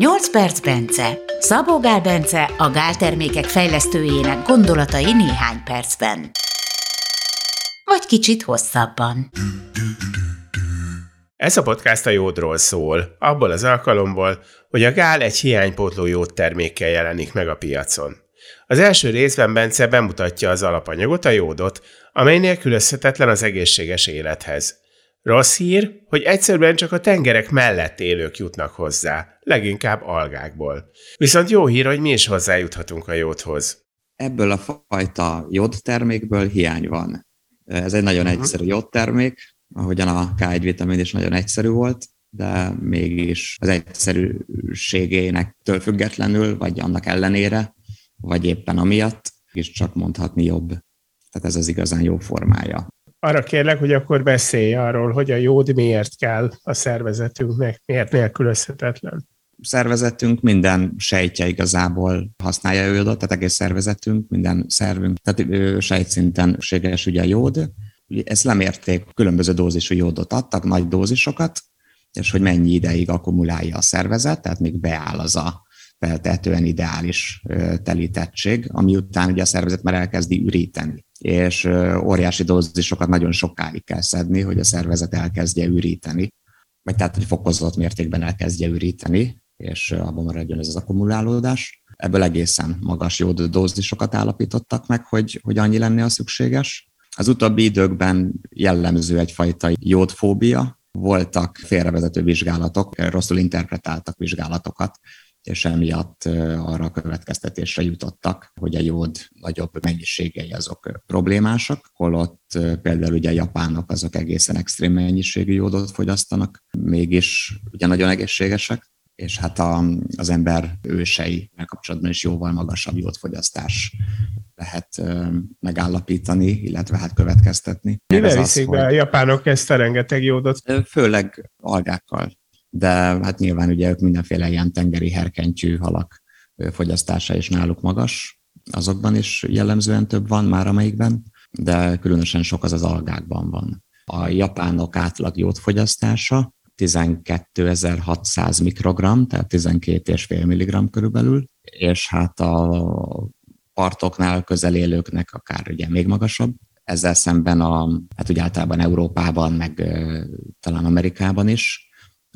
8 perc Bence. Szabó Gál Bence a gáltermékek fejlesztőjének gondolatai néhány percben. Vagy kicsit hosszabban. Ez a podcast a jódról szól, abból az alkalomból, hogy a gál egy hiánypótló jód termékkel jelenik meg a piacon. Az első részben Bence bemutatja az alapanyagot, a jódot, amely nélkülözhetetlen az egészséges élethez. Rossz hír, hogy egyszerűen csak a tengerek mellett élők jutnak hozzá, leginkább algákból. Viszont jó hír, hogy mi is hozzájuthatunk a jódhoz. Ebből a fajta jódtermékből hiány van. Ez egy nagyon uh-huh. egyszerű jódtermék, ahogyan a K1 vitamin is nagyon egyszerű volt, de mégis az egyszerűségének től függetlenül, vagy annak ellenére, vagy éppen amiatt, is csak mondhatni jobb. Tehát ez az igazán jó formája arra kérlek, hogy akkor beszélj arról, hogy a jód miért kell a szervezetünknek, miért nélkülözhetetlen. Szervezetünk minden sejtje igazából használja jódot, tehát egész szervezetünk, minden szervünk, tehát sejtszinten séges ugye a jód. Ezt lemérték, különböző dózisú jódot adtak, nagy dózisokat, és hogy mennyi ideig akkumulálja a szervezet, tehát még beáll az a feltehetően ideális telítettség, ami után ugye a szervezet már elkezdi üríteni és óriási dózisokat nagyon sokáig kell szedni, hogy a szervezet elkezdje üríteni, vagy tehát, hogy fokozott mértékben elkezdje üríteni, és abban maradjon ez az akkumulálódás. Ebből egészen magas jód dózisokat állapítottak meg, hogy, hogy annyi lenne a szükséges. Az utóbbi időkben jellemző egyfajta jódfóbia, voltak félrevezető vizsgálatok, rosszul interpretáltak vizsgálatokat, és emiatt arra a következtetésre jutottak, hogy a jód nagyobb mennyiségei azok problémásak, holott például ugye a japánok azok egészen extrém mennyiségű jódot fogyasztanak, mégis ugye nagyon egészségesek, és hát a, az ember ősei kapcsolatban is jóval magasabb jódfogyasztás lehet megállapítani, illetve hát következtetni. Mivel viszik be a japánok ezt a rengeteg jódot? Főleg algákkal de hát nyilván ugye ők mindenféle ilyen tengeri herkentyű halak fogyasztása is náluk magas, azokban is jellemzően több van már amelyikben, de különösen sok az az algákban van. A japánok átlag jódfogyasztása 12.600 mikrogram, tehát 12,5 mg körülbelül, és hát a partoknál közel élőknek akár ugye még magasabb. Ezzel szemben a, hát ugye általában Európában, meg talán Amerikában is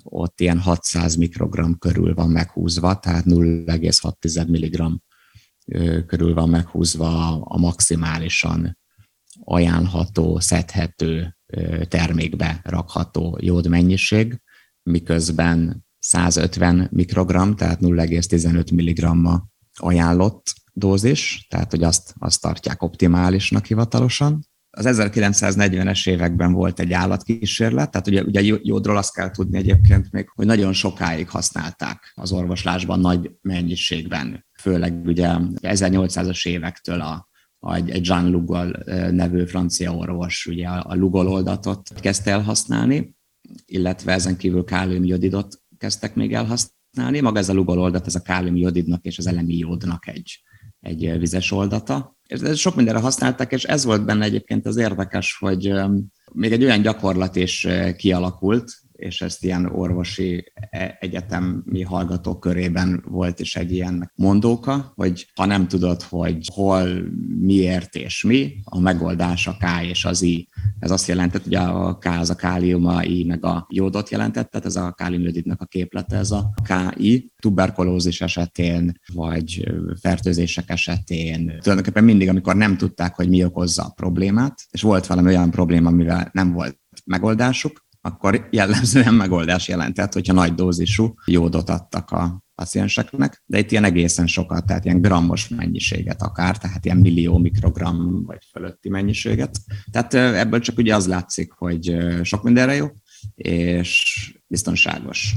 ott ilyen 600 mikrogram körül van meghúzva, tehát 0,6 mg körül van meghúzva a maximálisan ajánlható, szedhető termékbe rakható jód mennyiség, miközben 150 mikrogram, tehát 0,15 mg ajánlott dózis, tehát hogy azt, azt tartják optimálisnak hivatalosan, az 1940-es években volt egy állatkísérlet, tehát ugye, ugye jódról azt kell tudni egyébként még, hogy nagyon sokáig használták az orvoslásban nagy mennyiségben, főleg ugye 1800-as évektől a, a egy Jean Lugol nevű francia orvos ugye a Lugol oldatot kezdte el használni, illetve ezen kívül káliumjodidot kezdtek még elhasználni. Maga ez a Lugol oldat, ez a káliumjodidnak és az elemi jódnak egy, egy vizes oldata. Ez sok mindenre használták, és ez volt benne egyébként az érdekes, hogy még egy olyan gyakorlat is kialakult, és ezt ilyen orvosi e, egyetemi hallgatók körében volt is egy ilyen mondóka, hogy ha nem tudod, hogy hol, miért és mi, a megoldás a K és az I. Ez azt jelentett, hogy a K az a kálium, a I meg a jódot jelentett, tehát ez a káliumjodidnak a képlete, ez a KI. Tuberkulózis esetén, vagy fertőzések esetén, tulajdonképpen mindig, amikor nem tudták, hogy mi okozza a problémát, és volt valami olyan probléma, amivel nem volt megoldásuk, akkor jellemzően megoldás jelentett, hogyha nagy dózisú jódot adtak a pacienseknek, de itt ilyen egészen sokat, tehát ilyen grammos mennyiséget akár, tehát ilyen millió mikrogram vagy fölötti mennyiséget. Tehát ebből csak ugye az látszik, hogy sok mindenre jó, és biztonságos.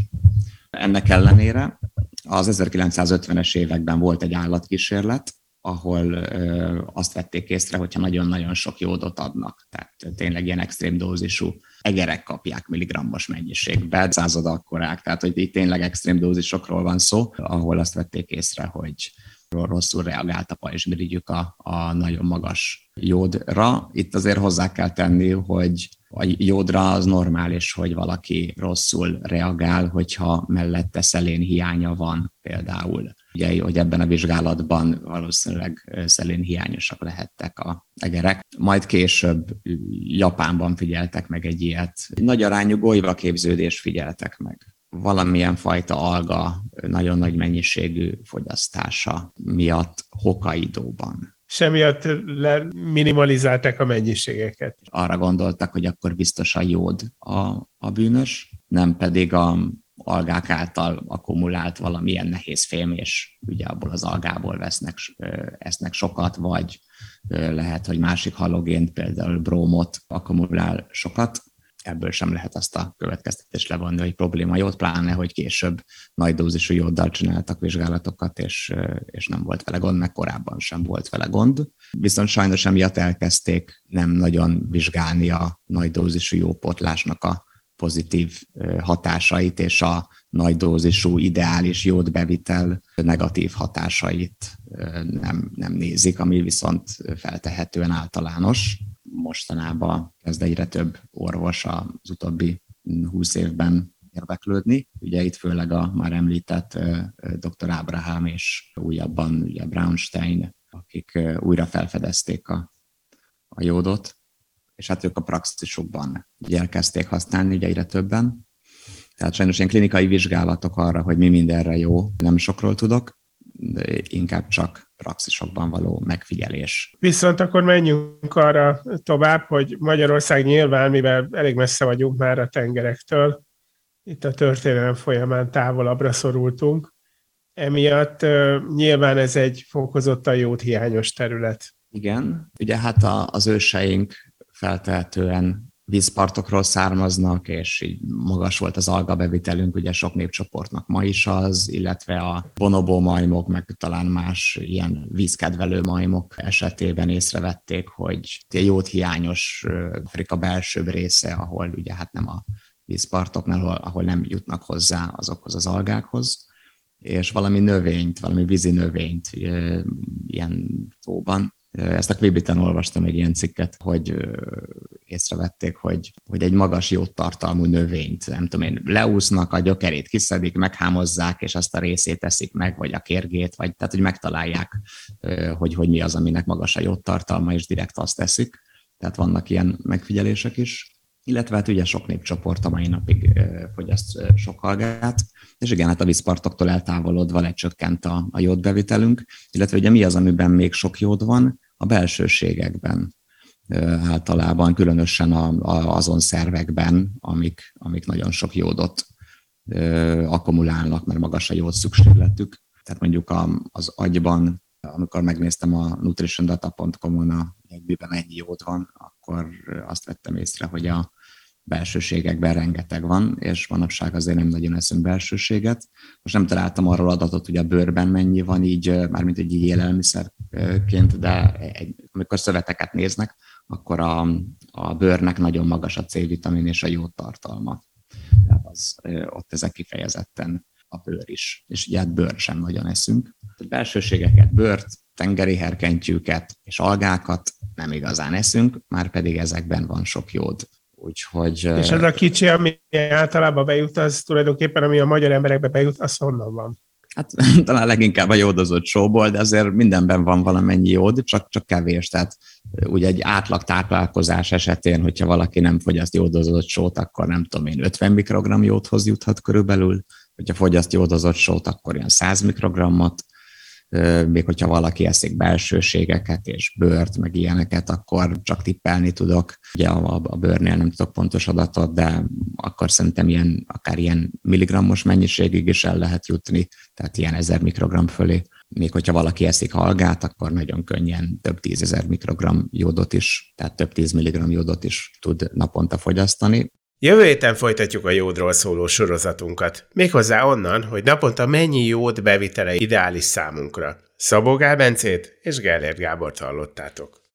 Ennek ellenére az 1950-es években volt egy állatkísérlet, ahol ö, azt vették észre, hogyha nagyon-nagyon sok jódot adnak, tehát tényleg ilyen extrém dózisú egerek kapják milligrammos mennyiségbe, század akkorák, tehát hogy itt tényleg extrém dózisokról van szó, ahol azt vették észre, hogy rosszul reagált a pajzsmirigyük a, a nagyon magas jódra. Itt azért hozzá kell tenni, hogy A jódra az normális, hogy valaki rosszul reagál, hogyha mellette szelén hiánya van például. Ugye, hogy ebben a vizsgálatban valószínűleg szelén hiányosak lehettek a egerek. Majd később Japánban figyeltek meg egy ilyet. Nagy arányú golyva képződést figyeltek meg valamilyen fajta alga nagyon nagy mennyiségű fogyasztása miatt Hokkaido-ban. Semmiatt minimalizálták a mennyiségeket. Arra gondoltak, hogy akkor biztos a jód a, a bűnös, nem pedig a algák által akkumulált valamilyen nehéz fém, és ugye abból az algából vesznek, esznek sokat, vagy lehet, hogy másik halogént, például brómot akkumulál sokat, ebből sem lehet azt a következtetést levonni, hogy probléma jót, pláne, hogy később nagy dózisú jóddal csináltak vizsgálatokat, és, és nem volt vele gond, meg korábban sem volt vele gond. Viszont sajnos emiatt elkezdték nem nagyon vizsgálni a nagy dózisú jópotlásnak a pozitív hatásait, és a nagy dózisú ideális jódbevitel negatív hatásait nem, nem nézik, ami viszont feltehetően általános mostanában kezd egyre több orvos az utóbbi 20 évben érdeklődni. Ugye itt főleg a már említett dr. Abraham és újabban ugye Brownstein, akik újra felfedezték a, a jódot, és hát ők a praxisokban ugye elkezdték használni ugye egyre többen. Tehát sajnos ilyen klinikai vizsgálatok arra, hogy mi mindenre jó, nem sokról tudok, de inkább csak praxisokban való megfigyelés. Viszont akkor menjünk arra tovább, hogy Magyarország nyilván, mivel elég messze vagyunk már a tengerektől, itt a történelem folyamán távolabbra szorultunk, emiatt nyilván ez egy fokozottan jót hiányos terület. Igen, ugye hát a, az őseink feltehetően vízpartokról származnak, és így magas volt az algabevitelünk, ugye sok népcsoportnak ma is az, illetve a bonobó majmok, meg talán más ilyen vízkedvelő majmok esetében észrevették, hogy jót hiányos Afrika belsőbb része, ahol ugye hát nem a vízpartoknál, ahol nem jutnak hozzá azokhoz az algákhoz, és valami növényt, valami vízi növényt ilyen tóban ezt a Quibiten olvastam egy ilyen cikket, hogy észrevették, hogy, hogy egy magas tartalmú növényt, nem tudom én, leúsznak, a gyökerét kiszedik, meghámozzák, és azt a részét teszik meg, vagy a kérgét, vagy tehát, hogy megtalálják, hogy, hogy mi az, aminek magas a tartalma, és direkt azt teszik. Tehát vannak ilyen megfigyelések is illetve hát ugye sok népcsoport a mai napig fogyaszt sok algát, és igen, hát a vízpartoktól eltávolodva lecsökkent a, a jódbevitelünk, illetve ugye mi az, amiben még sok jód van? A belsőségekben általában, különösen a, a, azon szervekben, amik, amik nagyon sok jódot akkumulálnak, mert magas a jód szükségletük. Tehát mondjuk a, az agyban, amikor megnéztem a nutritiondata.com-on a jegyben mennyi jód van, akkor azt vettem észre, hogy a belsőségekben rengeteg van, és manapság azért nem nagyon eszünk belsőséget. Most nem találtam arról adatot, hogy a bőrben mennyi van, így mármint egy élelmiszerként, de egy, amikor szöveteket néznek, akkor a, a bőrnek nagyon magas a C-vitamin és a jó tartalma. Tehát az, ott ezek kifejezetten a bőr is. És ugye hát bőr sem nagyon eszünk. A belsőségeket, bőrt, tengeri herkentyűket és algákat nem igazán eszünk, már pedig ezekben van sok jód. Úgyhogy... És ez a kicsi, ami általában bejut, az tulajdonképpen, ami a magyar emberekbe bejut, az honnan van? Hát talán leginkább a jódozott sóból, de azért mindenben van valamennyi jód, csak, csak kevés. Tehát ugye egy átlag táplálkozás esetén, hogyha valaki nem fogyaszt jódozott sót, akkor nem tudom én, 50 mikrogram jódhoz juthat körülbelül, hogyha fogyaszt jódozott sót, akkor ilyen 100 mikrogrammot, még hogyha valaki eszik belsőségeket és bőrt, meg ilyeneket, akkor csak tippelni tudok. Ugye a, a bőrnél nem tudok pontos adatot, de akkor szerintem ilyen, akár ilyen milligrammos mennyiségig is el lehet jutni, tehát ilyen ezer mikrogram fölé. Még hogyha valaki eszik algát, akkor nagyon könnyen több tízezer mikrogram jódot is, tehát több tíz milligram jódot is tud naponta fogyasztani. Jövő héten folytatjuk a jódról szóló sorozatunkat. Méghozzá onnan, hogy naponta mennyi jód bevitele ideális számunkra. Szabó Gál és Gellért Gábort hallottátok.